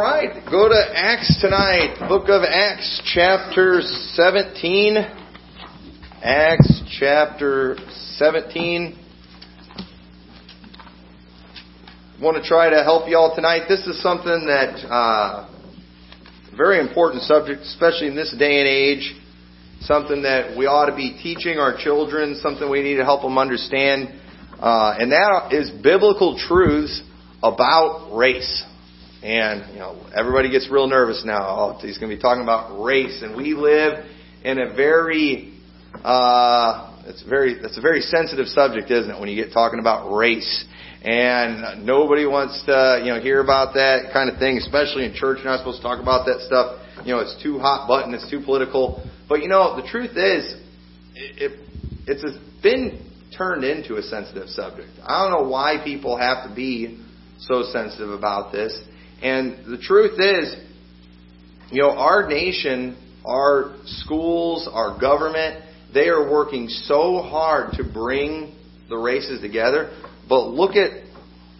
right, go to Acts tonight. Book of Acts, chapter 17. Acts, chapter 17. I want to try to help you all tonight. This is something that, uh, very important subject, especially in this day and age. Something that we ought to be teaching our children, something we need to help them understand. Uh, and that is biblical truths about race. And, you know, everybody gets real nervous now. Oh, he's going to be talking about race. And we live in a very, uh, it's very, that's a very sensitive subject, isn't it? When you get talking about race. And nobody wants to, you know, hear about that kind of thing, especially in church. You're not supposed to talk about that stuff. You know, it's too hot button. It's too political. But you know, the truth is, it, it's been turned into a sensitive subject. I don't know why people have to be so sensitive about this. And the truth is, you know, our nation, our schools, our government, they are working so hard to bring the races together. But look at,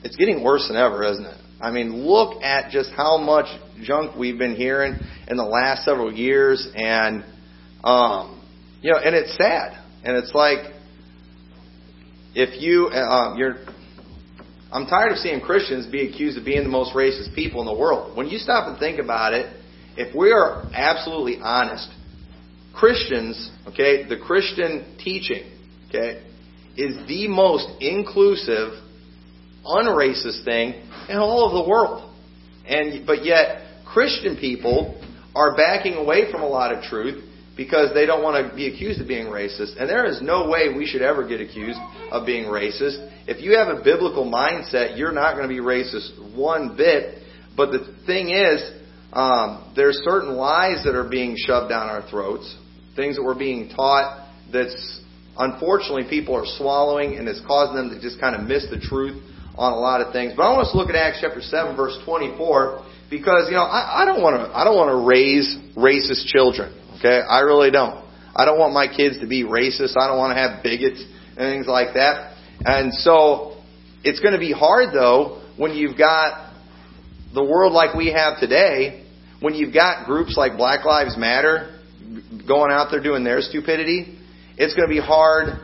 it's getting worse than ever, isn't it? I mean, look at just how much junk we've been hearing in the last several years, and um, you know, and it's sad, and it's like if you uh, you're I'm tired of seeing Christians be accused of being the most racist people in the world. When you stop and think about it, if we are absolutely honest, Christians, okay, the Christian teaching, okay, is the most inclusive, unracist thing in all of the world. And but yet Christian people are backing away from a lot of truth because they don't want to be accused of being racist. And there is no way we should ever get accused of being racist. If you have a biblical mindset, you're not going to be racist one bit. But the thing is, um, there's certain lies that are being shoved down our throats, things that we're being taught that's unfortunately people are swallowing and it's causing them to just kind of miss the truth on a lot of things. But I want us to look at Acts chapter 7 verse 24 because, you know, I, I don't want to, I don't want to raise racist children. Okay, I really don't. I don't want my kids to be racist. I don't want to have bigots and things like that. And so it's going to be hard though when you've got the world like we have today, when you've got groups like Black Lives Matter going out there doing their stupidity, it's going to be hard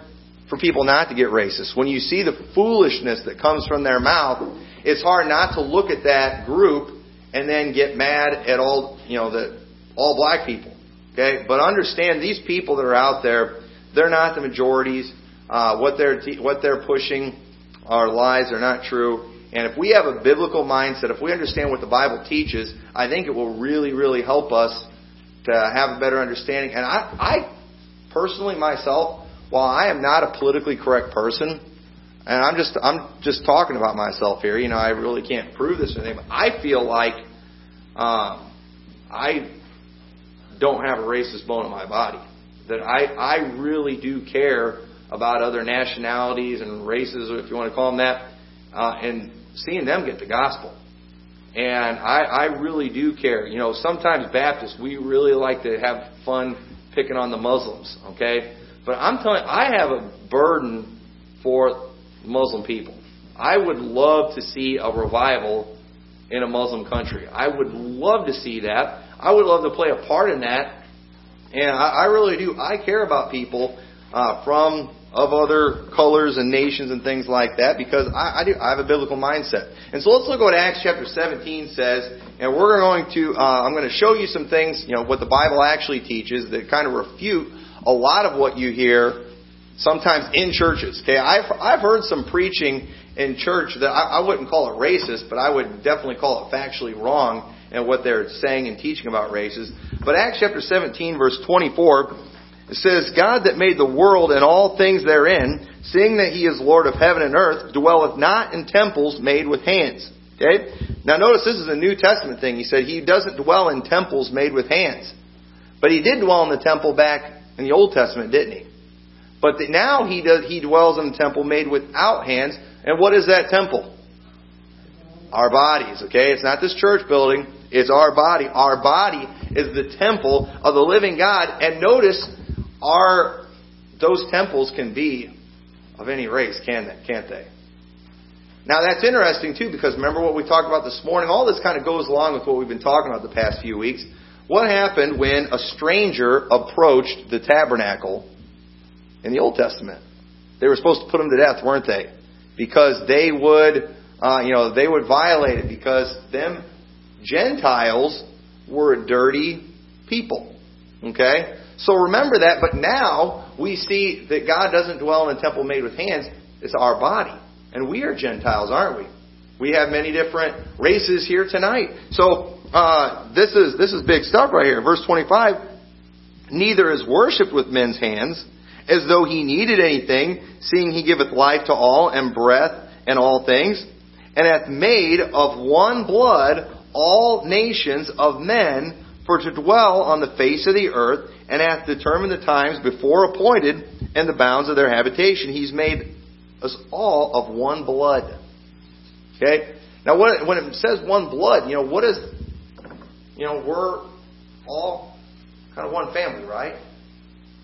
for people not to get racist. When you see the foolishness that comes from their mouth, it's hard not to look at that group and then get mad at all, you know, the all black people. Okay, but understand these people that are out there, they're not the majorities. Uh, what they're te- what they're pushing are lies. They're not true. And if we have a biblical mindset, if we understand what the Bible teaches, I think it will really, really help us to have a better understanding. And I, I personally myself, while I am not a politically correct person, and I'm just I'm just talking about myself here. You know, I really can't prove this or anything. But I feel like um, I don't have a racist bone in my body. That I, I really do care about other nationalities and races, if you want to call them that, uh, and seeing them get the gospel. And I, I really do care. You know, sometimes Baptists, we really like to have fun picking on the Muslims, okay? But I'm telling you, I have a burden for Muslim people. I would love to see a revival in a Muslim country. I would love to see that. I would love to play a part in that. And I, I really do. I care about people uh, from of other colors and nations and things like that because I, I do. I have a biblical mindset. And so let's look at what Acts chapter 17 says, and we're going to. Uh, I'm going to show you some things. You know what the Bible actually teaches that kind of refute a lot of what you hear sometimes in churches. Okay, I've I've heard some preaching in church that I, I wouldn't call it racist, but I would definitely call it factually wrong and what they're saying and teaching about races. But Acts chapter 17 verse 24, it says, God that made the world and all things therein, seeing that he is Lord of heaven and earth, dwelleth not in temples made with hands. Okay? Now notice this is a New Testament thing. He said he doesn't dwell in temples made with hands. But he did dwell in the temple back in the Old Testament, didn't he? But the, now he does, he dwells in a temple made without hands. And what is that temple? Our bodies, okay? It's not this church building is our body. Our body is the temple of the living God. And notice, our those temples can be of any race, can they? Can't they? Now that's interesting too because remember what we talked about this morning? All this kind of goes along with what we've been talking about the past few weeks. What happened when a stranger approached the tabernacle in the Old Testament? They were supposed to put him to death, weren't they? Because they would, uh, you know, they would violate it because them Gentiles were a dirty people. Okay? So remember that, but now we see that God doesn't dwell in a temple made with hands. It's our body. And we are Gentiles, aren't we? We have many different races here tonight. So uh, this is this is big stuff right here. Verse 25. Neither is worshipped with men's hands, as though he needed anything, seeing he giveth life to all and breath and all things, and hath made of one blood all nations of men for to dwell on the face of the earth, and hath determined the times before appointed and the bounds of their habitation. He's made us all of one blood. Okay? Now, when it says one blood, you know, what is, you know, we're all kind of one family, right?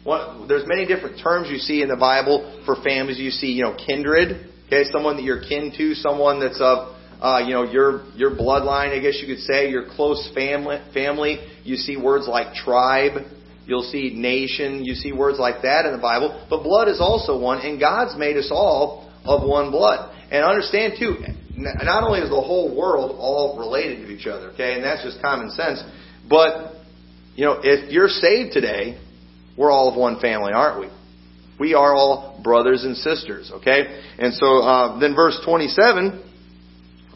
One, there's many different terms you see in the Bible for families. You see, you know, kindred, okay, someone that you're kin to, someone that's of, uh, you know, your your bloodline, I guess you could say, your close family. Family. You see words like tribe. You'll see nation. You see words like that in the Bible. But blood is also one, and God's made us all of one blood. And understand too, not only is the whole world all related to each other, okay, and that's just common sense, but you know, if you're saved today, we're all of one family, aren't we? We are all brothers and sisters, okay? And so uh, then verse 27,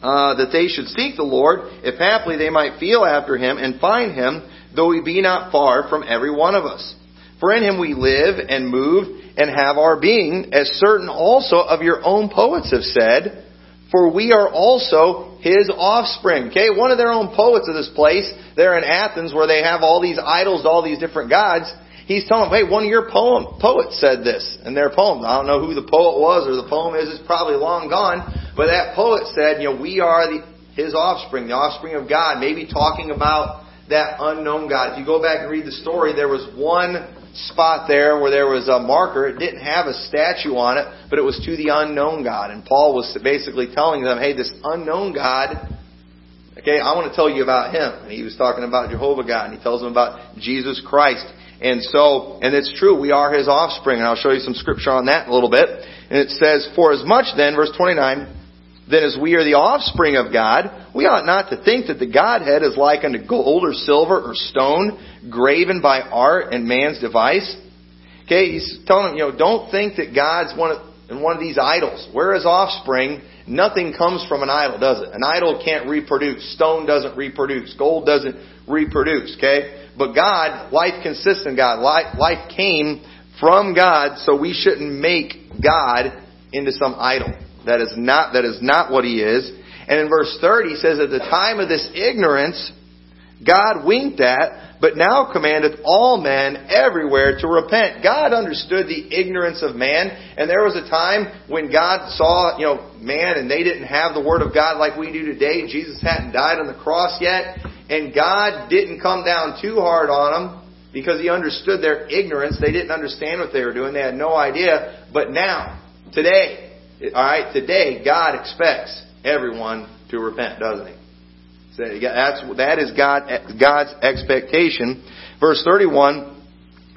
uh, that they should seek the Lord, if haply they might feel after him and find him, though he be not far from every one of us. For in him we live and move and have our being, as certain also of your own poets have said, for we are also his offspring. Okay, one of their own poets of this place, there in Athens, where they have all these idols, all these different gods, he's telling them, hey, one of your poem, poets said this in their poem. I don't know who the poet was or the poem is, it's probably long gone, but that poet said, you know, we are the, his offspring, the offspring of God, maybe talking about that unknown God. If you go back and read the story, there was one spot there where there was a marker. It didn't have a statue on it, but it was to the unknown God. And Paul was basically telling them, hey, this unknown God, okay, I want to tell you about him. And he was talking about Jehovah God, and he tells them about Jesus Christ. And so, and it's true, we are his offspring, and I'll show you some scripture on that in a little bit. And it says, For as much then, verse 29, then as we are the offspring of God, we ought not to think that the Godhead is like unto gold or silver or stone, graven by art and man's device. Okay, he's telling them, you know, don't think that God's one of, one of these idols. We're his offspring. Nothing comes from an idol, does it? An idol can't reproduce. Stone doesn't reproduce. Gold doesn't reproduce. Okay? But God, life consists in God, life, life came from God, so we shouldn't make God into some idol. That is not, that is not what he is. And in verse 30 he says, At the time of this ignorance, God winked at, but now commandeth all men everywhere to repent. God understood the ignorance of man, and there was a time when God saw, you know, man and they didn't have the Word of God like we do today. Jesus hadn't died on the cross yet, and God didn't come down too hard on them because He understood their ignorance. They didn't understand what they were doing. They had no idea. But now, today, all right, today God expects everyone to repent, doesn't he? That's, that is God, God's expectation. Verse 31,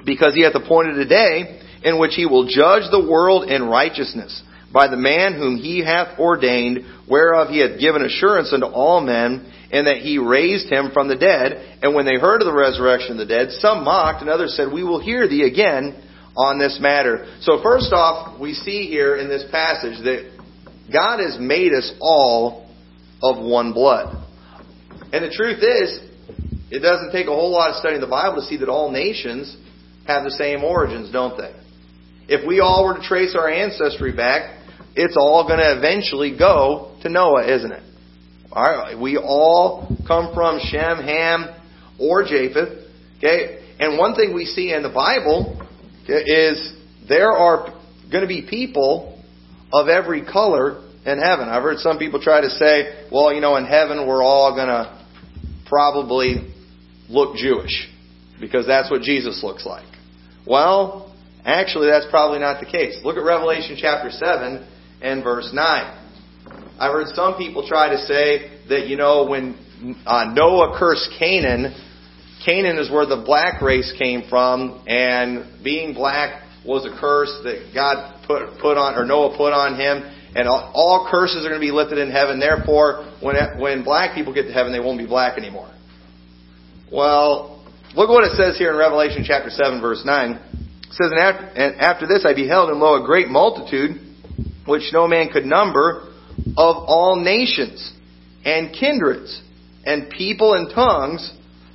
because he hath appointed a day in which he will judge the world in righteousness by the man whom he hath ordained, whereof he hath given assurance unto all men, and that he raised him from the dead. And when they heard of the resurrection of the dead, some mocked, and others said, We will hear thee again on this matter. So first off, we see here in this passage that God has made us all of one blood. And the truth is, it doesn't take a whole lot of studying the Bible to see that all nations have the same origins, don't they? If we all were to trace our ancestry back, it's all going to eventually go to Noah, isn't it? All right, we all come from Shem, Ham, or Japheth. Okay, and one thing we see in the Bible is there are going to be people of every color in heaven. I've heard some people try to say, well, you know, in heaven we're all going to probably look Jewish because that's what Jesus looks like. Well, actually, that's probably not the case. Look at Revelation chapter 7 and verse 9. I've heard some people try to say that, you know, when uh, Noah cursed Canaan, Canaan is where the black race came from, and being black was a curse that God put, put on, or Noah put on him, and all, all curses are going to be lifted in heaven. Therefore, when, when black people get to heaven, they won't be black anymore. Well, look what it says here in Revelation chapter 7 verse 9. It says, and after, and after this I beheld and lo a great multitude, which no man could number, of all nations, and kindreds, and people and tongues,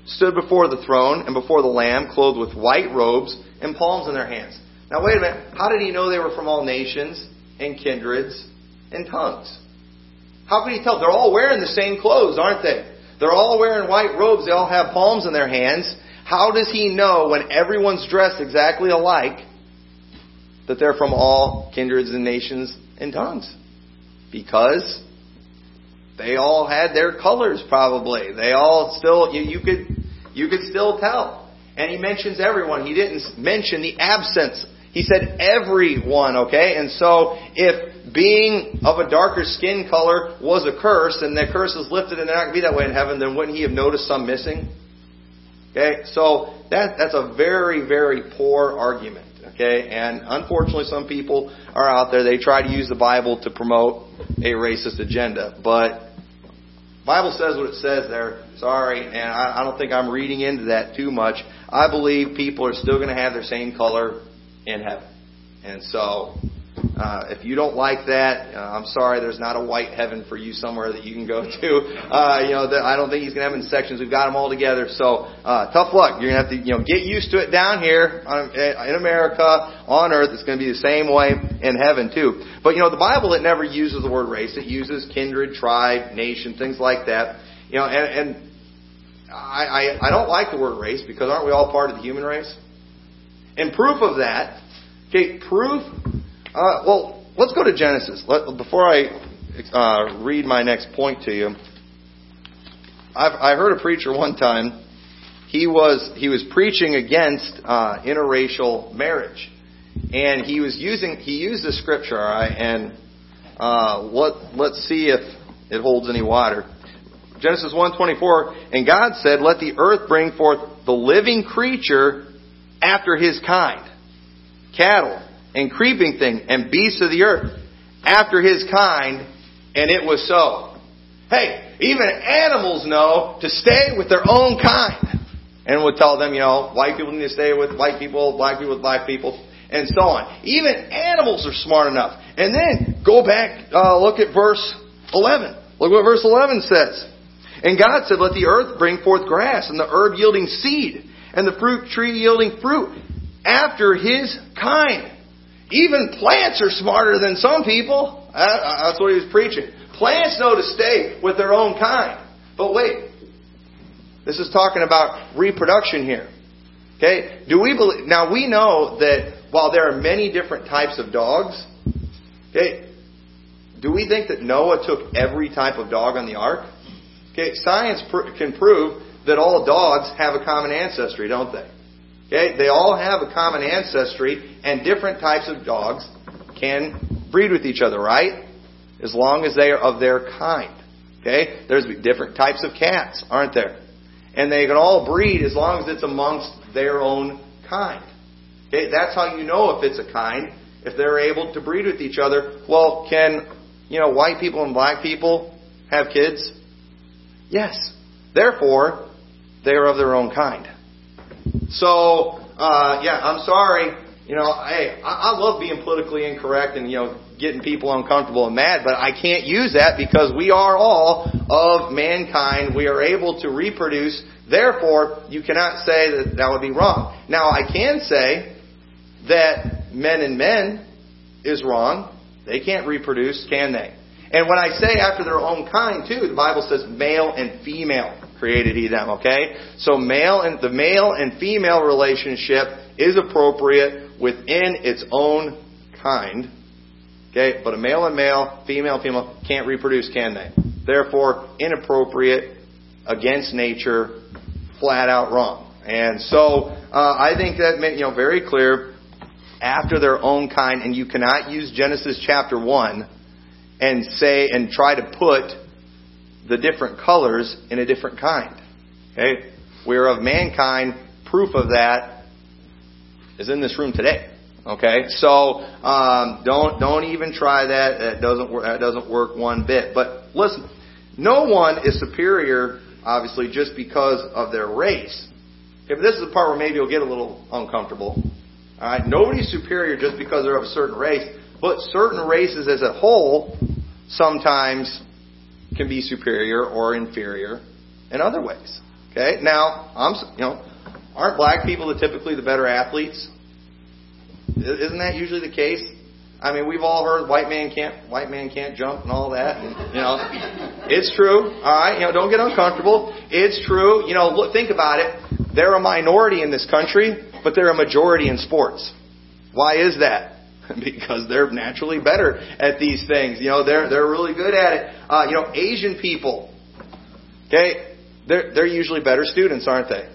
stood before the throne and before the Lamb, clothed with white robes and palms in their hands. Now wait a minute, how did he know they were from all nations and kindreds and tongues? How could he tell? They're all wearing the same clothes, aren't they? They're all wearing white robes, they all have palms in their hands. How does he know when everyone's dressed exactly alike that they're from all kindreds and nations and tongues? Because they all had their colors probably. They all still you, you could you could still tell. And he mentions everyone. He didn't mention the absence. He said everyone, okay? And so if being of a darker skin color was a curse and that curse is lifted and they're not going to be that way in heaven, then wouldn't he have noticed some missing? Okay? So that that's a very very poor argument. Okay? And unfortunately some people are out there they try to use the Bible to promote a racist agenda, but Bible says what it says there. Sorry, and I, I don't think I'm reading into that too much. I believe people are still going to have their same color in heaven, and so uh, if you don't like that, uh, I'm sorry. There's not a white heaven for you somewhere that you can go to. Uh, you know, the, I don't think he's gonna have in sections. We've got them all together. So uh, tough luck. You're gonna have to, you know, get used to it down here on, in America on Earth. It's gonna be the same way in heaven too. But you know, the Bible it never uses the word race. It uses kindred, tribe, nation, things like that. You know, and, and I, I I don't like the word race because aren't we all part of the human race? And proof of that, okay, proof uh, well, let's go to Genesis. Let, before I uh, read my next point to you, I've, I heard a preacher one time. He was he was preaching against uh, interracial marriage, and he was using he used the scripture. All right, and uh, let let's see if it holds any water. Genesis 1:24, and God said, "Let the earth bring forth the living creature after his kind, cattle, and creeping thing and beasts of the earth after his kind, and it was so. Hey, even animals know to stay with their own kind. And would tell them, you know, white people need to stay with white people, black people with black people, and so on. Even animals are smart enough. And then go back, uh, look at verse 11. Look what verse 11 says. And God said, Let the earth bring forth grass, and the herb yielding seed, and the fruit tree yielding fruit, after his kind. Even plants are smarter than some people. Uh, uh, that's what he was preaching. Plants know to stay with their own kind. But wait, this is talking about reproduction here. Okay? Do we believe, now we know that while there are many different types of dogs, okay, do we think that Noah took every type of dog on the ark? Okay, science pr- can prove that all dogs have a common ancestry, don't they? Okay, they all have a common ancestry, and different types of dogs can breed with each other, right? As long as they are of their kind. Okay, there's different types of cats, aren't there? And they can all breed as long as it's amongst their own kind. Okay, that's how you know if it's a kind, if they're able to breed with each other. Well, can you know white people and black people have kids? Yes. Therefore, they are of their own kind. So, uh, yeah, I'm sorry. You know, hey, I, I love being politically incorrect and, you know, getting people uncomfortable and mad, but I can't use that because we are all of mankind. We are able to reproduce. Therefore, you cannot say that that would be wrong. Now, I can say that men and men is wrong. They can't reproduce, can they? And when I say after their own kind too, the Bible says male and female created he them, okay? So male and the male and female relationship is appropriate within its own kind. Okay? But a male and male, female and female can't reproduce, can they? Therefore, inappropriate, against nature, flat out wrong. And so, uh, I think that you know very clear after their own kind, and you cannot use Genesis chapter one and say and try to put the different colors in a different kind. Okay? We're of mankind. Proof of that is in this room today. Okay, so um, don't don't even try that. That doesn't work. That doesn't work one bit. But listen, no one is superior, obviously, just because of their race. If this is the part where maybe you'll get a little uncomfortable. All right, nobody's superior just because they're of a certain race, but certain races as a whole sometimes can be superior or inferior in other ways. Okay, now I'm you know aren't black people the typically the better athletes? Isn't that usually the case? I mean, we've all heard white man can't white man can't jump and all that. And, you know, it's true. All right, you know, don't get uncomfortable. It's true. You know, look, think about it. They're a minority in this country, but they're a majority in sports. Why is that? because they're naturally better at these things. You know, they're they're really good at it. Uh, you know, Asian people. Okay, they're they're usually better students, aren't they?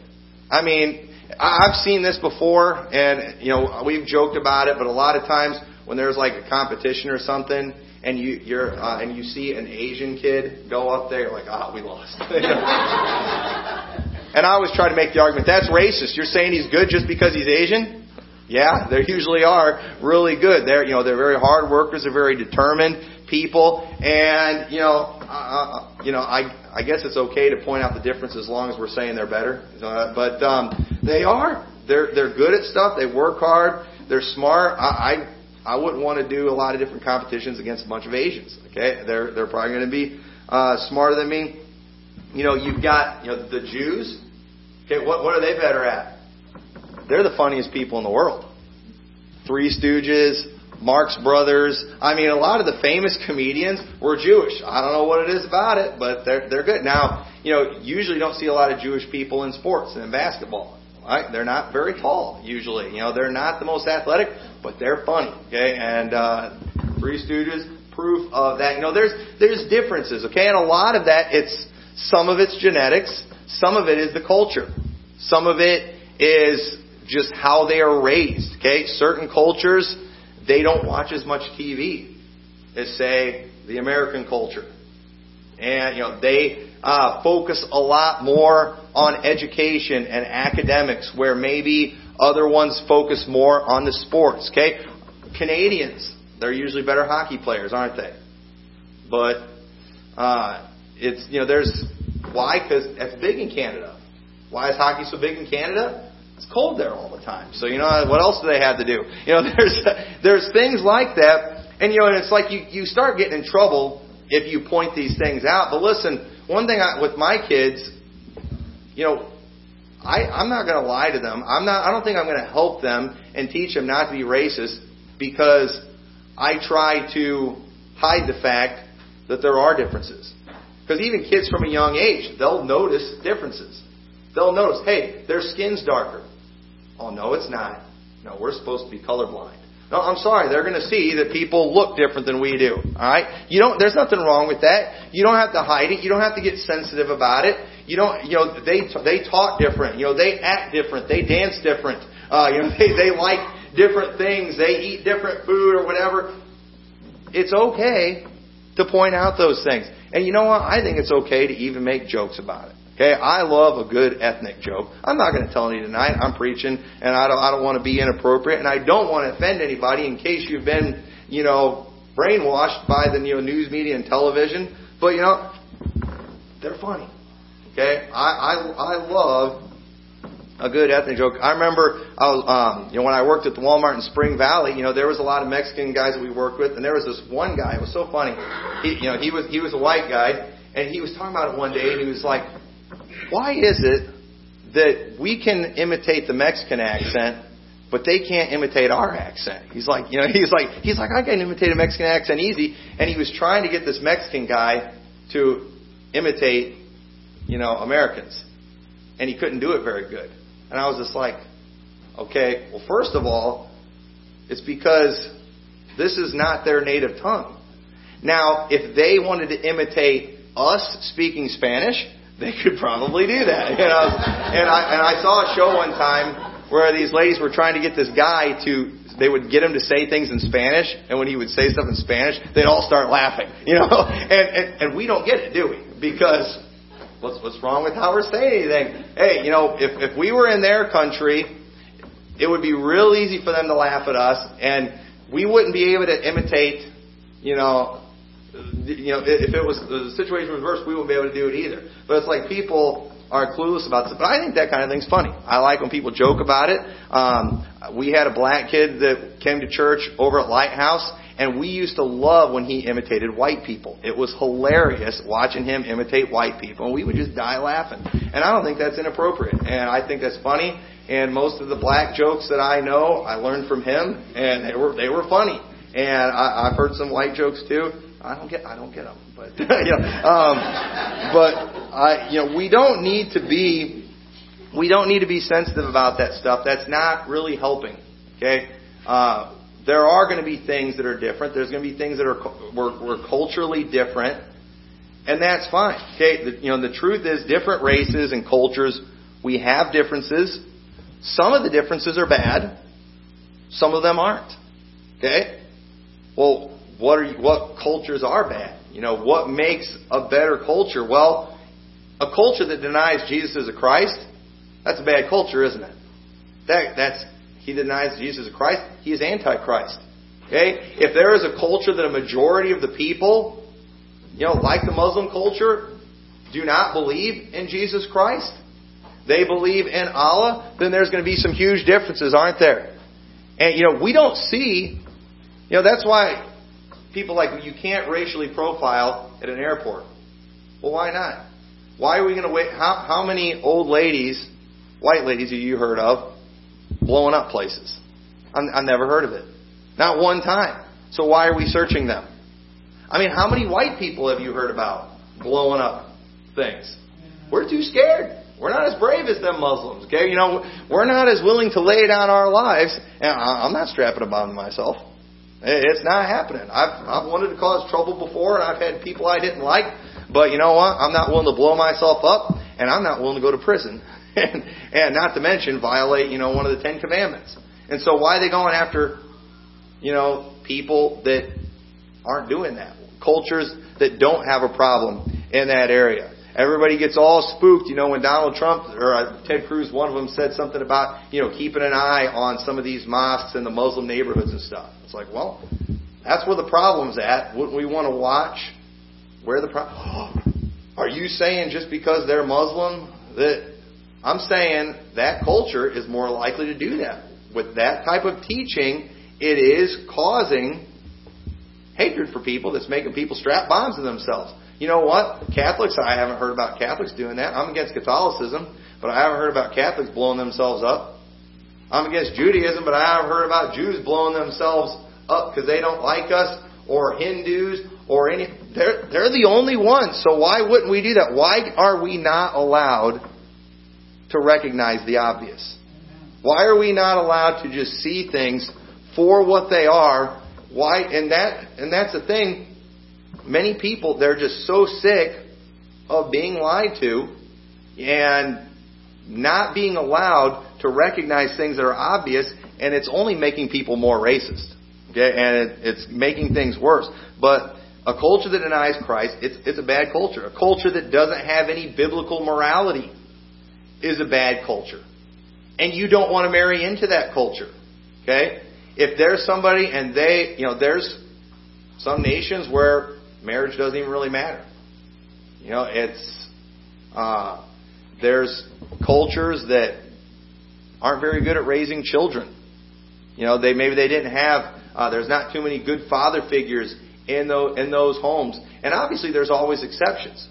I mean, I've seen this before, and you know we've joked about it, but a lot of times when there's like a competition or something, and you you're uh, and you see an Asian kid go up there, you're like, ah, oh, we lost. and I always try to make the argument that's racist. You're saying he's good just because he's Asian? Yeah, they usually are really good. They're you know they're very hard workers. They're very determined people, and you know uh, you know I I guess it's okay to point out the difference as long as we're saying they're better. Uh, but um, they are. They're they're good at stuff. They work hard. They're smart. I, I I wouldn't want to do a lot of different competitions against a bunch of Asians. Okay, they're they're probably going to be uh, smarter than me. You know, you've got you know the Jews. Okay, what what are they better at? They're the funniest people in the world. Three Stooges, Marx Brothers. I mean, a lot of the famous comedians were Jewish. I don't know what it is about it, but they're they're good. Now, you know, usually don't see a lot of Jewish people in sports and in basketball. Right? They're not very tall usually. You know, they're not the most athletic, but they're funny. Okay, and uh, Three Stooges proof of that. You know, there's there's differences. Okay, and a lot of that it's some of it's genetics, some of it is the culture, some of it is just how they are raised. Okay, certain cultures they don't watch as much TV as, say, the American culture. And, you know, they uh, focus a lot more on education and academics, where maybe other ones focus more on the sports. Okay, Canadians, they're usually better hockey players, aren't they? But uh, it's you know, there's why? Because it's big in Canada. Why is hockey so big in Canada? It's cold there all the time. So you know what else do they have to do? You know, there's there's things like that, and you know, and it's like you you start getting in trouble if you point these things out. But listen, one thing I, with my kids, you know, I I'm not going to lie to them. I'm not. I don't think I'm going to help them and teach them not to be racist because I try to hide the fact that there are differences. Because even kids from a young age, they'll notice differences. They'll notice, hey, their skin's darker. Oh, no, it's not. No, we're supposed to be colorblind. No, I'm sorry. They're going to see that people look different than we do. All right. You don't. There's nothing wrong with that. You don't have to hide it. You don't have to get sensitive about it. You don't. You know, they they talk different. You know, they act different. They dance different. Uh, you know, they they like different things. They eat different food or whatever. It's okay to point out those things. And you know what? I think it's okay to even make jokes about it. Okay, I love a good ethnic joke. I'm not going to tell any tonight. I'm preaching, and I don't, I don't want to be inappropriate, and I don't want to offend anybody in case you've been, you know, brainwashed by the you know, news media and television. But you know, they're funny. Okay, I I, I love a good ethnic joke. I remember I was, um, you know, when I worked at the Walmart in Spring Valley, you know, there was a lot of Mexican guys that we worked with, and there was this one guy. It was so funny. He, you know, he was he was a white guy, and he was talking about it one day, and he was like, why is it that we can imitate the Mexican accent, but they can't imitate our accent? He's like, you know, he's like, he's like, I can imitate a Mexican accent easy, and he was trying to get this Mexican guy to imitate, you know, Americans, and he couldn't do it very good. And I was just like, okay, well, first of all, it's because this is not their native tongue. Now, if they wanted to imitate us speaking Spanish, they could probably do that. You know? and I and I saw a show one time where these ladies were trying to get this guy to they would get him to say things in Spanish, and when he would say stuff in Spanish, they'd all start laughing, you know. And and, and we don't get it, do we? Because what's what's wrong with how we're saying anything? Hey, you know, if if we were in their country, it would be real easy for them to laugh at us, and we wouldn't be able to imitate, you know. You know, if it was the situation was reversed, we wouldn't be able to do it either. But it's like people are clueless about this. But I think that kind of thing's funny. I like when people joke about it. Um, we had a black kid that came to church over at Lighthouse, and we used to love when he imitated white people. It was hilarious watching him imitate white people, and we would just die laughing. And I don't think that's inappropriate, and I think that's funny. And most of the black jokes that I know, I learned from him, and they were they were funny. And I, I've heard some white jokes too. I don't get I don't get them, but you know, um, but I you know we don't need to be we don't need to be sensitive about that stuff. That's not really helping. Okay, uh, there are going to be things that are different. There's going to be things that are we're, we're culturally different, and that's fine. Okay, the, you know the truth is different races and cultures we have differences. Some of the differences are bad. Some of them aren't. Okay. Well, what are you, what cultures are bad? You know, what makes a better culture? Well, a culture that denies Jesus as a Christ, that's a bad culture, isn't it? That that's he denies Jesus as a Christ, he is antichrist. Okay? If there is a culture that a majority of the people, you know, like the Muslim culture, do not believe in Jesus Christ, they believe in Allah, then there's going to be some huge differences, aren't there? And you know, we don't see you know, that's why people like you can't racially profile at an airport. Well, why not? Why are we going to wait? How, how many old ladies, white ladies, have you heard of blowing up places? i I've never heard of it. Not one time. So why are we searching them? I mean, how many white people have you heard about blowing up things? We're too scared. We're not as brave as them Muslims, okay? You know, we're not as willing to lay down our lives. And I'm not strapping a bomb to myself. It's not happening. I've I've wanted to cause trouble before, and I've had people I didn't like. But you know what? I'm not willing to blow myself up, and I'm not willing to go to prison, and and not to mention violate you know one of the Ten Commandments. And so why are they going after you know people that aren't doing that? Cultures that don't have a problem in that area. Everybody gets all spooked, you know, when Donald Trump or uh, Ted Cruz, one of them said something about, you know, keeping an eye on some of these mosques in the Muslim neighborhoods and stuff. It's like, well, that's where the problem's at. Wouldn't we want to watch where the problem? Are you saying just because they're Muslim that I'm saying that culture is more likely to do that. With that type of teaching, it is causing hatred for people that's making people strap bombs to themselves. You know what? Catholics, I haven't heard about Catholics doing that. I'm against Catholicism, but I haven't heard about Catholics blowing themselves up. I'm against Judaism, but I haven't heard about Jews blowing themselves up because they don't like us, or Hindus, or any. They're, they're the only ones. So why wouldn't we do that? Why are we not allowed to recognize the obvious? Why are we not allowed to just see things for what they are? Why? And that and that's the thing many people, they're just so sick of being lied to and not being allowed to recognize things that are obvious, and it's only making people more racist. Okay, and it, it's making things worse. But a culture that denies Christ, it's, it's a bad culture. A culture that doesn't have any biblical morality is a bad culture. And you don't want to marry into that culture. Okay? If there's somebody and they, you know, there's some nations where marriage doesn't even really matter. You know, it's uh, there's cultures that aren't very good at raising children. You know, they maybe they didn't have. Uh, there's not too many good father figures in those in those homes, and obviously there's always exceptions.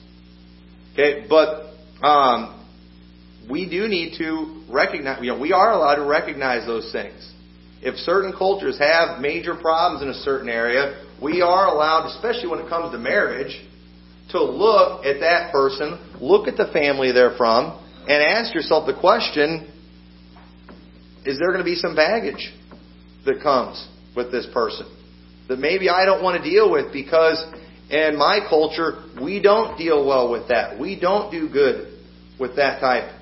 Okay, but um, we do need to recognize. You know, we are allowed to recognize those things. If certain cultures have major problems in a certain area, we are allowed, especially when it comes to marriage, to look at that person, look at the family they're from, and ask yourself the question is there going to be some baggage that comes with this person that maybe I don't want to deal with because in my culture we don't deal well with that. We don't do good with that type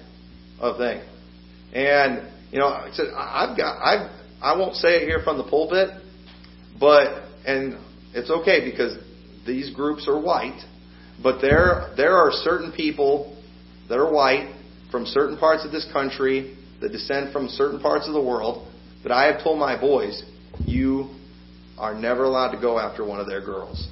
of thing. And you know, I said I've got I've I won't say it here from the pulpit, but and it's okay because these groups are white, but there there are certain people that are white from certain parts of this country that descend from certain parts of the world that I have told my boys, you are never allowed to go after one of their girls.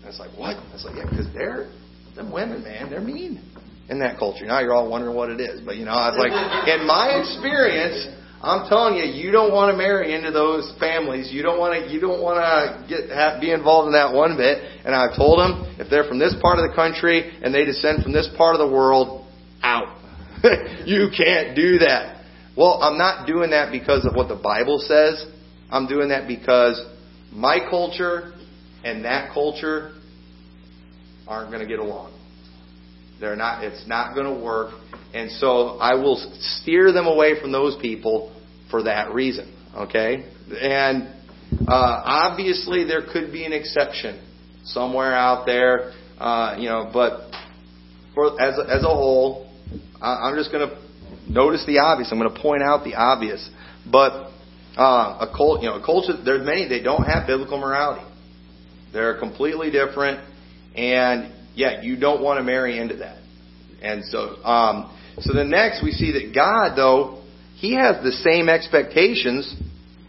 And it's like, what? It's like, yeah, because they're them women, man, they're mean in that culture. Now you're all wondering what it is, but you know, I was like, in my experience, I'm telling you, you don't want to marry into those families. You don't want to. You don't want to get have, be involved in that one bit. And I've told them if they're from this part of the country and they descend from this part of the world, out. you can't do that. Well, I'm not doing that because of what the Bible says. I'm doing that because my culture and that culture aren't going to get along. They're not. It's not going to work. And so I will steer them away from those people for that reason. Okay? And uh, obviously there could be an exception somewhere out there, uh, you know, but for, as, as a whole, I, I'm just going to notice the obvious. I'm going to point out the obvious. But uh, a cult, you know, a culture, there's many, they don't have biblical morality. They're completely different. And yeah, you don't want to marry into that. And so, um, so the next we see that God, though, He has the same expectations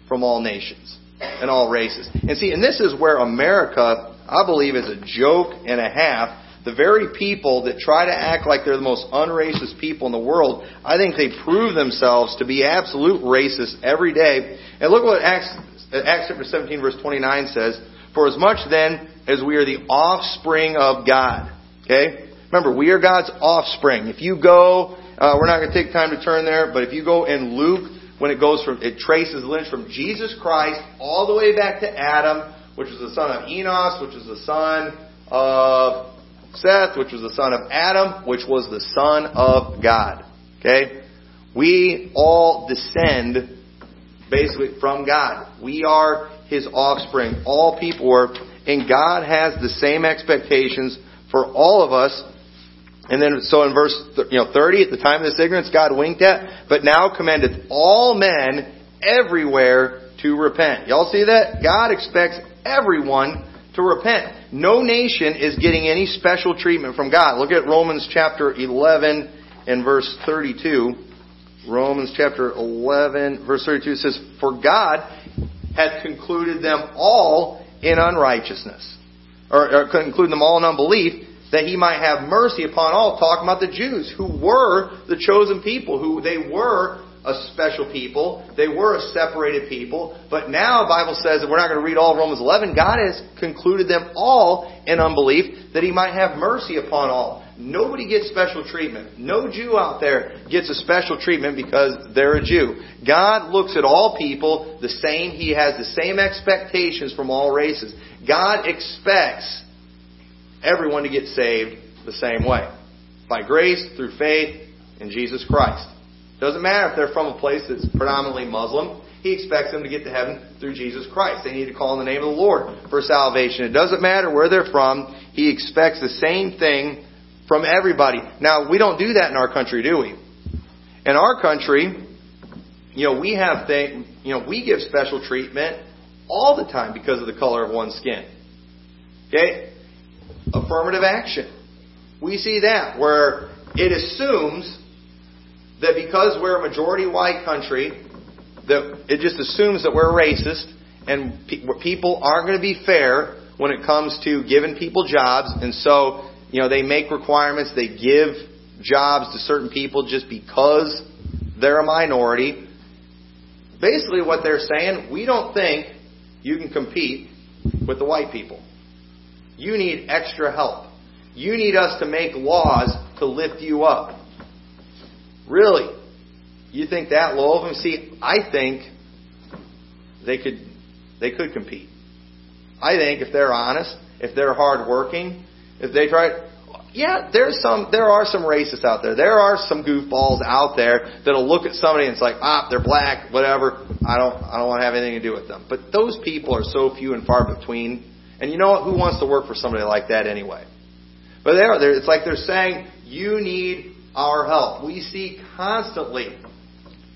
from all nations and all races. And see, and this is where America, I believe, is a joke and a half. The very people that try to act like they're the most unracist people in the world, I think they prove themselves to be absolute racists every day. And look what Acts, Acts chapter 17 verse 29 says. For as much then as we are the offspring of God. Okay? Remember, we are God's offspring. If you go, uh, we're not going to take time to turn there, but if you go in Luke, when it goes from, it traces lineage from Jesus Christ all the way back to Adam, which was the son of Enos, which was the son of Seth, which was the son of Adam, which was the son of God. Okay? We all descend basically from God. We are His offspring. All people are, and God has the same expectations for all of us and then, so in verse, you know, 30, at the time of this ignorance, God winked at, but now commandeth all men everywhere to repent. Y'all see that? God expects everyone to repent. No nation is getting any special treatment from God. Look at Romans chapter 11 and verse 32. Romans chapter 11, verse 32 says, For God hath concluded them all in unrighteousness, or, or concluded them all in unbelief, that he might have mercy upon all, talking about the Jews who were the chosen people, who they were a special people, they were a separated people, but now the Bible says that we're not going to read all Romans 11, God has concluded them all in unbelief that he might have mercy upon all. Nobody gets special treatment. No Jew out there gets a special treatment because they're a Jew. God looks at all people the same. He has the same expectations from all races. God expects everyone to get saved the same way. By grace, through faith in Jesus Christ. Doesn't matter if they're from a place that's predominantly Muslim. He expects them to get to heaven through Jesus Christ. They need to call on the name of the Lord for salvation. It doesn't matter where they're from. He expects the same thing from everybody. Now, we don't do that in our country, do we? In our country, you know, we have things, you know, we give special treatment all the time because of the color of one's skin. Okay? affirmative action. We see that where it assumes that because we're a majority white country, that it just assumes that we're racist and pe- people aren't going to be fair when it comes to giving people jobs, and so you know they make requirements, they give jobs to certain people just because they're a minority. Basically, what they're saying, we don't think you can compete with the white people. You need extra help. You need us to make laws to lift you up. Really? You think that low of them? See, I think they could they could compete. I think if they're honest, if they're hardworking, if they try yeah, there's some there are some racists out there. There are some goofballs out there that'll look at somebody and it's like, ah, they're black, whatever. I don't I don't want to have anything to do with them. But those people are so few and far between and you know what? Who wants to work for somebody like that anyway? But they are. It's like they're saying, you need our help. We see constantly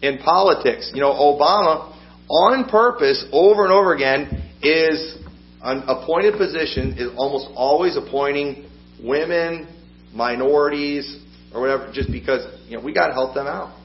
in politics. You know, Obama, on purpose, over and over again, is an appointed position, is almost always appointing women, minorities, or whatever, just because, you know, we got to help them out.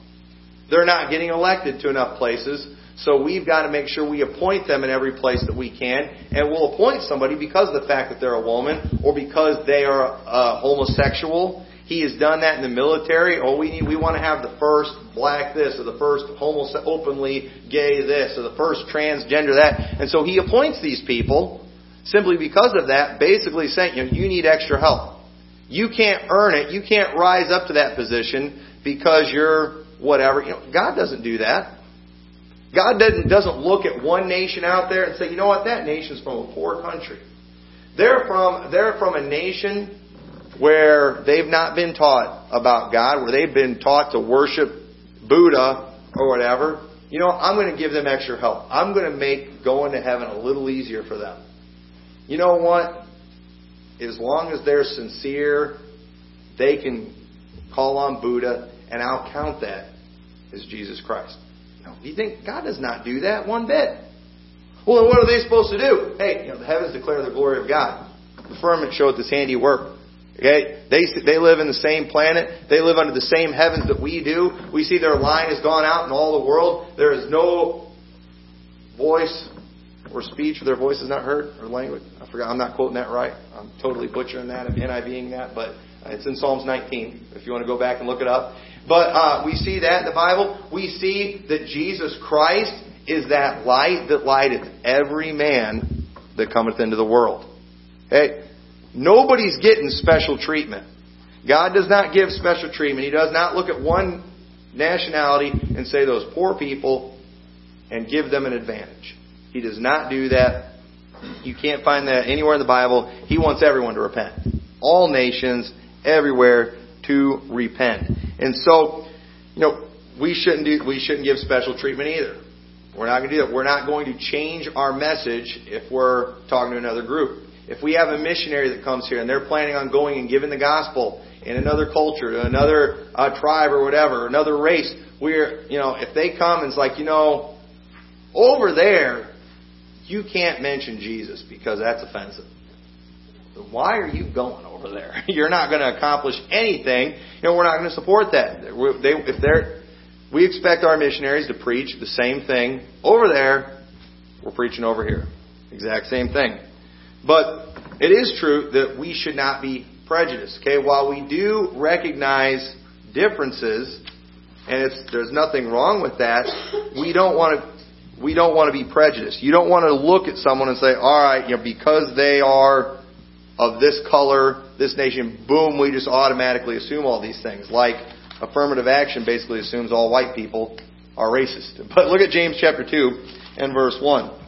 They're not getting elected to enough places. So we've got to make sure we appoint them in every place that we can, and we'll appoint somebody because of the fact that they're a woman or because they are uh, homosexual. He has done that in the military. Oh, we need, we want to have the first black this or the first openly gay this or the first transgender that, and so he appoints these people simply because of that. Basically saying, you know, you need extra help. You can't earn it. You can't rise up to that position because you're whatever. You know, God doesn't do that. God doesn't, doesn't look at one nation out there and say, you know what, that nation's from a poor country. They're from, they're from a nation where they've not been taught about God, where they've been taught to worship Buddha or whatever. You know, I'm going to give them extra help. I'm going to make going to heaven a little easier for them. You know what? As long as they're sincere, they can call on Buddha, and I'll count that as Jesus Christ. You think God does not do that one bit? Well, what are they supposed to do? Hey, you know, the heavens declare the glory of God. The firmament showeth His handiwork. Okay, they they live in the same planet. They live under the same heavens that we do. We see their line has gone out in all the world. There is no voice or speech where their voice is not heard or language. I forgot. I'm not quoting that right. I'm totally butchering that, and NIVing that, but it's in Psalms 19. If you want to go back and look it up, but uh, we see that in the Bible. We see that Jesus Christ is that light that lighteth every man that cometh into the world. Hey, nobody's getting special treatment. God does not give special treatment. He does not look at one nationality and say those poor people and give them an advantage. He does not do that. You can't find that anywhere in the Bible. He wants everyone to repent. All nations, everywhere to repent. And so, you know, we shouldn't do we shouldn't give special treatment either. We're not going to do that. We're not going to change our message if we're talking to another group. If we have a missionary that comes here and they're planning on going and giving the gospel in another culture, to another uh, tribe or whatever, another race, we're, you know, if they come and it's like, you know, over there, you can't mention Jesus because that's offensive. Why are you going over there? You're not going to accomplish anything. You know, we're not going to support that. They, if they're, we expect our missionaries to preach the same thing over there. We're preaching over here, exact same thing. But it is true that we should not be prejudiced. Okay, while we do recognize differences, and there's nothing wrong with that, we don't want to we don't want to be prejudiced. You don't want to look at someone and say, all right, you know, because they are of this color, this nation, boom, we just automatically assume all these things. Like affirmative action basically assumes all white people are racist. But look at James chapter 2 and verse 1.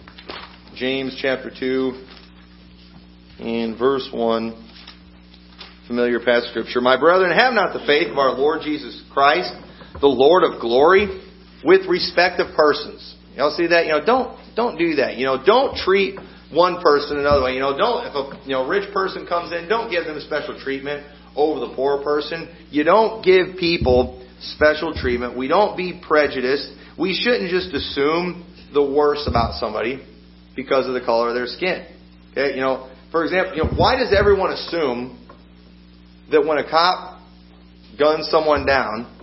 James chapter 2 and verse 1. Familiar passage scripture. My brethren, have not the faith of our Lord Jesus Christ, the Lord of glory, with respect of persons. Y'all see that? You know, don't don't do that. You know, don't treat one person another way. You know, don't if a you know rich person comes in, don't give them special treatment over the poor person. You don't give people special treatment. We don't be prejudiced. We shouldn't just assume the worst about somebody because of the color of their skin. Okay, you know, for example, you know, why does everyone assume that when a cop guns someone down,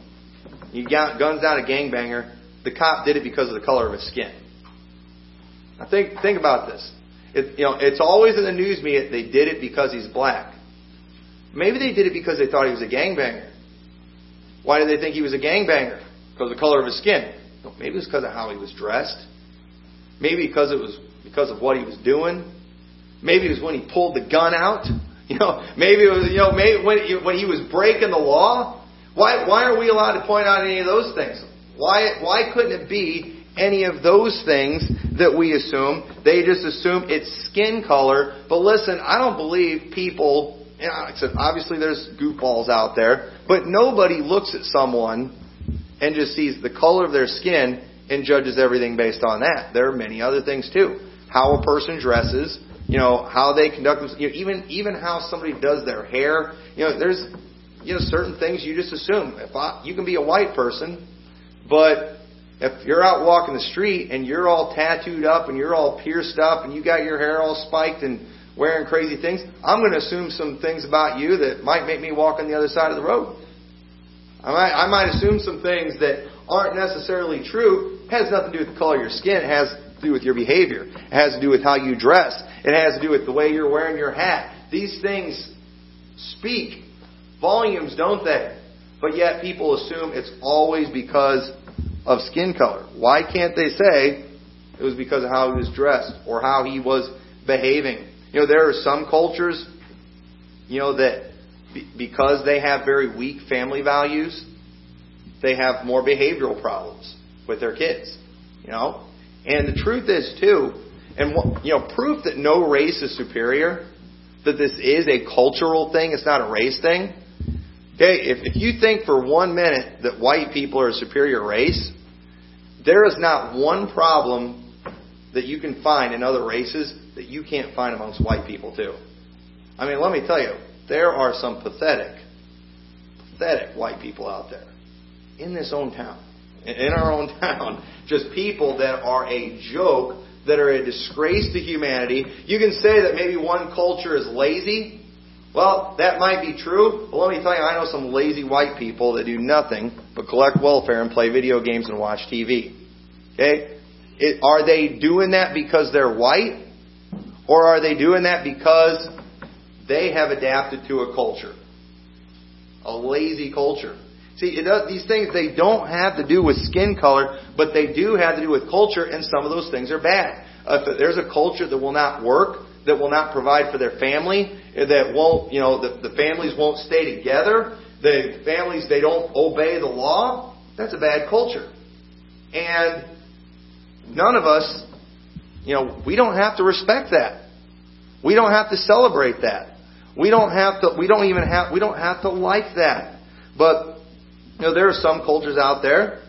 he guns down a gangbanger, the cop did it because of the color of his skin? Now think think about this. It, you know, it's always in the news media they did it because he's black. Maybe they did it because they thought he was a gangbanger. Why did they think he was a gangbanger? Because of the color of his skin. maybe it was because of how he was dressed. Maybe because it was because of what he was doing. Maybe it was when he pulled the gun out. You know, maybe it was you know maybe when when he was breaking the law. Why why are we allowed to point out any of those things? Why why couldn't it be any of those things that we assume. They just assume it's skin color. But listen, I don't believe people, you know, said, obviously there's goofballs out there, but nobody looks at someone and just sees the color of their skin and judges everything based on that. There are many other things too. How a person dresses, you know, how they conduct themselves, you know, even even how somebody does their hair. You know, there's you know certain things you just assume. If I, you can be a white person, but if you're out walking the street and you're all tattooed up and you're all pierced up and you got your hair all spiked and wearing crazy things, I'm going to assume some things about you that might make me walk on the other side of the road. I might, I might assume some things that aren't necessarily true. It has nothing to do with the color of your skin. It has to do with your behavior. It has to do with how you dress. It has to do with the way you're wearing your hat. These things speak volumes, don't they? But yet people assume it's always because of skin color. Why can't they say it was because of how he was dressed or how he was behaving? You know, there are some cultures, you know, that because they have very weak family values, they have more behavioral problems with their kids. You know, and the truth is too, and you know, proof that no race is superior, that this is a cultural thing, it's not a race thing. Okay, if, if you think for one minute that white people are a superior race, there is not one problem that you can find in other races that you can't find amongst white people too. I mean, let me tell you, there are some pathetic, pathetic white people out there in this own town, in our own town. Just people that are a joke, that are a disgrace to humanity. You can say that maybe one culture is lazy. Well, that might be true, but let me tell you, I know some lazy white people that do nothing but collect welfare and play video games and watch TV. Okay? It, are they doing that because they're white? Or are they doing that because they have adapted to a culture? A lazy culture. See, does, these things, they don't have to do with skin color, but they do have to do with culture, and some of those things are bad. If there's a culture that will not work, that will not provide for their family, eh, that won't, you know, the, the families won't stay together, the families, they don't obey the law, that's a bad culture. And none of us, you know, we don't have to respect that. We don't have to celebrate that. We don't have to, we don't even have, we don't have to like that. But, you know, there are some cultures out there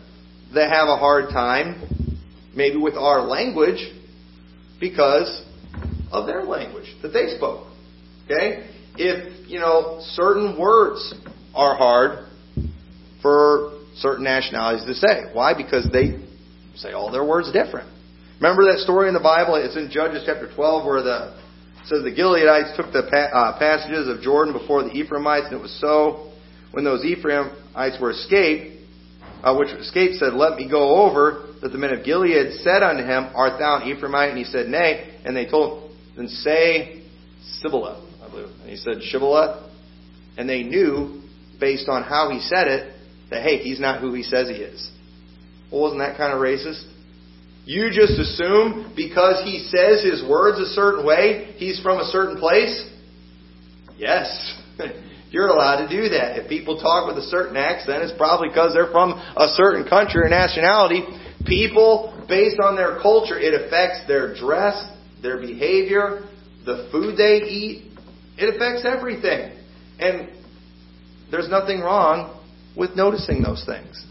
that have a hard time, maybe with our language, because of their language that they spoke. Okay? If, you know, certain words are hard for certain nationalities to say. Why? Because they say all their words different. Remember that story in the Bible? It's in Judges chapter 12 where the says the Gileadites took the uh, passages of Jordan before the Ephraimites, and it was so when those Ephraimites were escaped, uh, which escaped, said, "Let me go over." That the men of Gilead said unto him, "Art thou an Ephraimite?" And he said, "Nay." And they told, "Then say Sibboleth, I believe." And he said, "Shibboleth." And they knew, based on how he said it, that hey, he's not who he says he is. Well, wasn't that kind of racist? You just assume because he says his words a certain way, he's from a certain place? Yes. You're allowed to do that. If people talk with a certain accent, it's probably because they're from a certain country or nationality. People, based on their culture, it affects their dress, their behavior, the food they eat. It affects everything. And there's nothing wrong with noticing those things.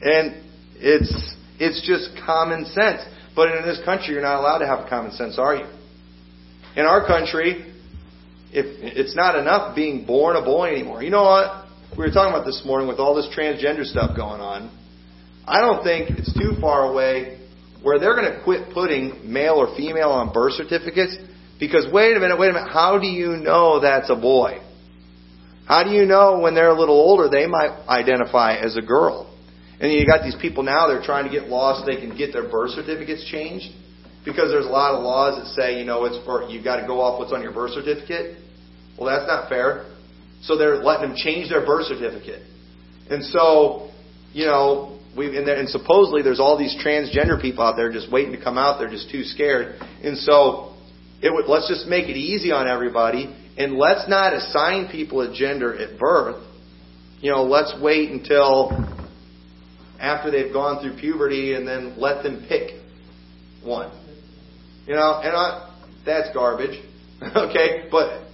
And it's it's just common sense. But in this country, you're not allowed to have common sense, are you? In our country, if it's not enough being born a boy anymore. You know what? We were talking about this morning with all this transgender stuff going on. I don't think it's too far away where they're going to quit putting male or female on birth certificates because wait a minute, wait a minute, how do you know that's a boy? How do you know when they're a little older they might identify as a girl? And you got these people now, they're trying to get laws so they can get their birth certificates changed. Because there's a lot of laws that say, you know, it's for, you've got to go off what's on your birth certificate. Well, that's not fair. So they're letting them change their birth certificate. And so, you know, we and, and supposedly there's all these transgender people out there just waiting to come out. They're just too scared. And so, it would, let's just make it easy on everybody, and let's not assign people a gender at birth. You know, let's wait until after they've gone through puberty and then let them pick one. You know, and I, that's garbage. okay, but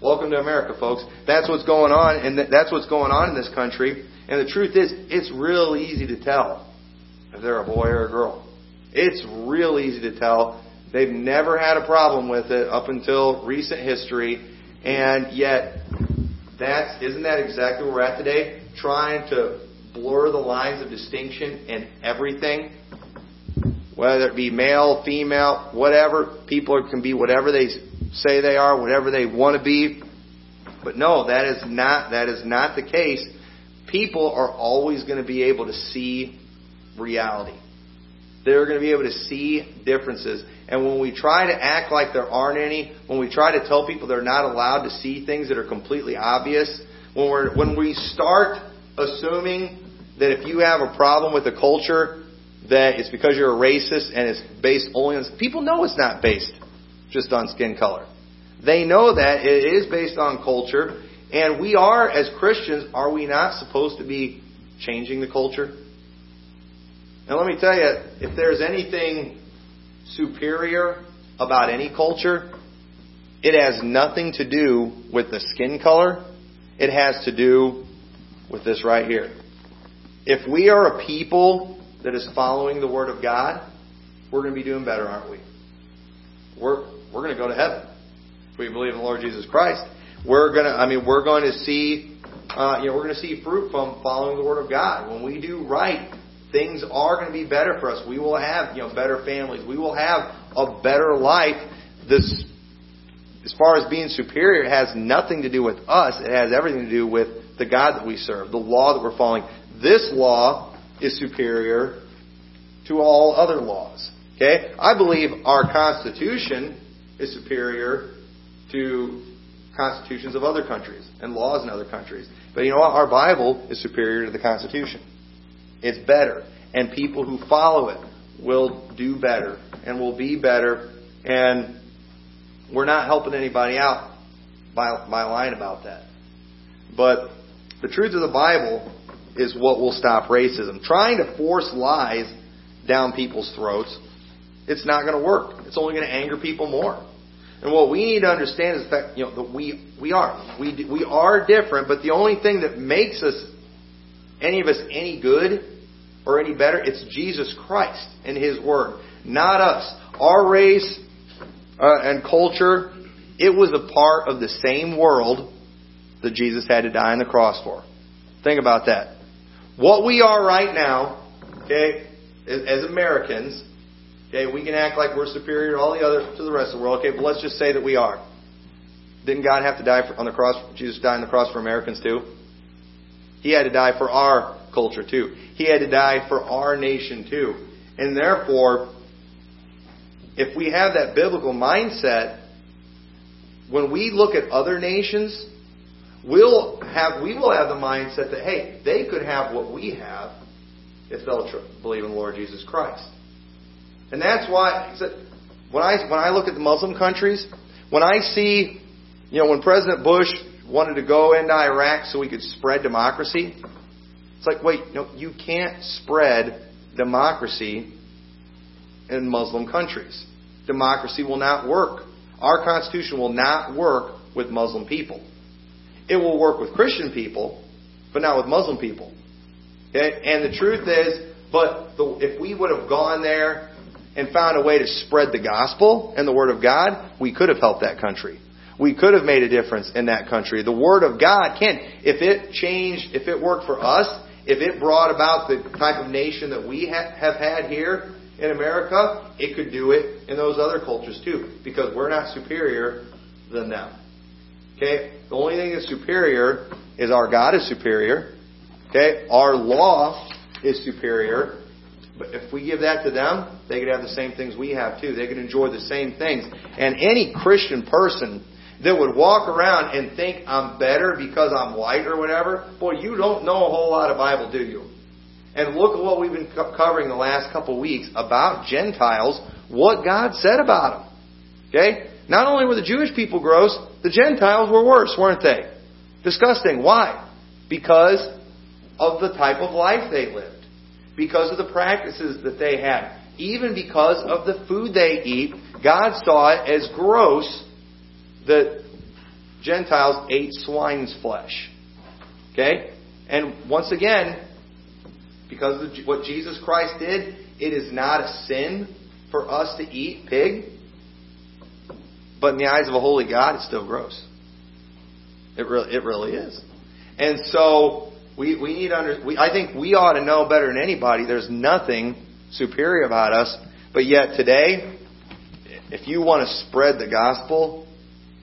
welcome to America, folks. That's what's going on, and that's what's going on in this country. And the truth is, it's real easy to tell if they're a boy or a girl. It's real easy to tell. They've never had a problem with it up until recent history, and yet that's isn't that exactly where we're at today? Trying to blur the lines of distinction in everything. Whether it be male, female, whatever, people can be whatever they say they are, whatever they want to be. But no, that is not that is not the case. People are always going to be able to see reality. They're going to be able to see differences. And when we try to act like there aren't any, when we try to tell people they're not allowed to see things that are completely obvious, when we're when we start assuming that if you have a problem with a culture, that it's because you're a racist and it's based only on people know it's not based just on skin color. They know that it is based on culture, and we are as Christians, are we not supposed to be changing the culture? Now let me tell you, if there's anything superior about any culture, it has nothing to do with the skin color. It has to do with this right here. If we are a people that is following the Word of God, we're going to be doing better, aren't we? We're, we're going to go to heaven. If we believe in the Lord Jesus Christ, we're to, I mean, we're going to see, uh, you know, we're going to see fruit from following the Word of God. When we do right, things are going to be better for us. We will have, you know, better families. We will have a better life. This, as far as being superior, it has nothing to do with us. It has everything to do with the God that we serve, the law that we're following. This law is superior to all other laws. Okay? I believe our Constitution is superior to constitutions of other countries and laws in other countries. But you know what? Our Bible is superior to the Constitution. It's better. And people who follow it will do better and will be better. And we're not helping anybody out by, by lying about that. But the truth of the Bible is what will stop racism. Trying to force lies down people's throats, it's not going to work. It's only going to anger people more. And what we need to understand is the fact, you know, that we we are we we are different, but the only thing that makes us any of us any good or any better, it's Jesus Christ and His Word, not us. Our race uh, and culture, it was a part of the same world that Jesus had to die on the cross for. Think about that. What we are right now, okay, as Americans, okay, we can act like we're superior to all the other to the rest of the world. Okay, but let's just say that we are. Didn't God have to die for, on the cross? Jesus died on the cross for Americans too. He had to die for our culture too. He had to die for our nation too. And therefore, if we have that biblical mindset, when we look at other nations, we'll have we will have the mindset that hey, they could have what we have if they'll believe in the Lord Jesus Christ. And that's why when I when I look at the Muslim countries, when I see, you know, when President Bush wanted to go into Iraq so we could spread democracy, it's like, wait, no, you can't spread democracy in Muslim countries. Democracy will not work. Our Constitution will not work with Muslim people. It will work with Christian people, but not with Muslim people. Okay? And the truth is, but the, if we would have gone there and found a way to spread the gospel and the Word of God, we could have helped that country. We could have made a difference in that country. The Word of God can. If it changed, if it worked for us, if it brought about the type of nation that we have had here in America, it could do it in those other cultures too, because we're not superior than them. Okay? The only thing that's superior is our God is superior. Okay? Our law is superior. But if we give that to them, they could have the same things we have too. They could enjoy the same things. And any Christian person that would walk around and think I'm better because I'm white or whatever, boy, you don't know a whole lot of Bible, do you? And look at what we've been covering the last couple weeks about Gentiles, what God said about them. Okay? Not only were the Jewish people gross, the Gentiles were worse, weren't they? Disgusting. Why? Because of the type of life they lived. Because of the practices that they had. Even because of the food they eat, God saw it as gross that Gentiles ate swine's flesh. Okay? And once again, because of what Jesus Christ did, it is not a sin for us to eat pig. But in the eyes of a holy God, it's still gross. It really, it really is. And so, We, we need under, we, I think we ought to know better than anybody. There's nothing superior about us. But yet today, if you want to spread the gospel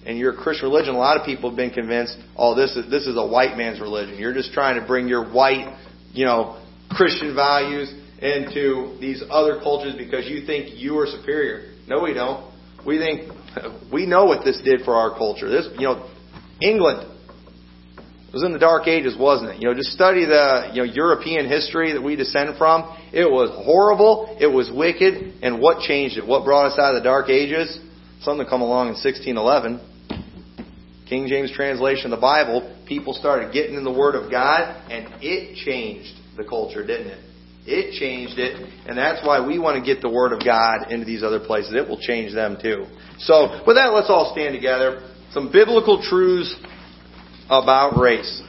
and you're a Christian religion, a lot of people have been convinced, oh, this is, this is a white man's religion. You're just trying to bring your white, you know, Christian values into these other cultures because you think you are superior. No, we don't. We think, we know what this did for our culture. This, you know, England, was in the Dark Ages, wasn't it? You know, just study the you know European history that we descend from. It was horrible. It was wicked. And what changed it? What brought us out of the Dark Ages? Something come along in 1611. King James translation of the Bible. People started getting in the Word of God, and it changed the culture, didn't it? It changed it, and that's why we want to get the Word of God into these other places. It will change them too. So, with that, let's all stand together. Some biblical truths about race.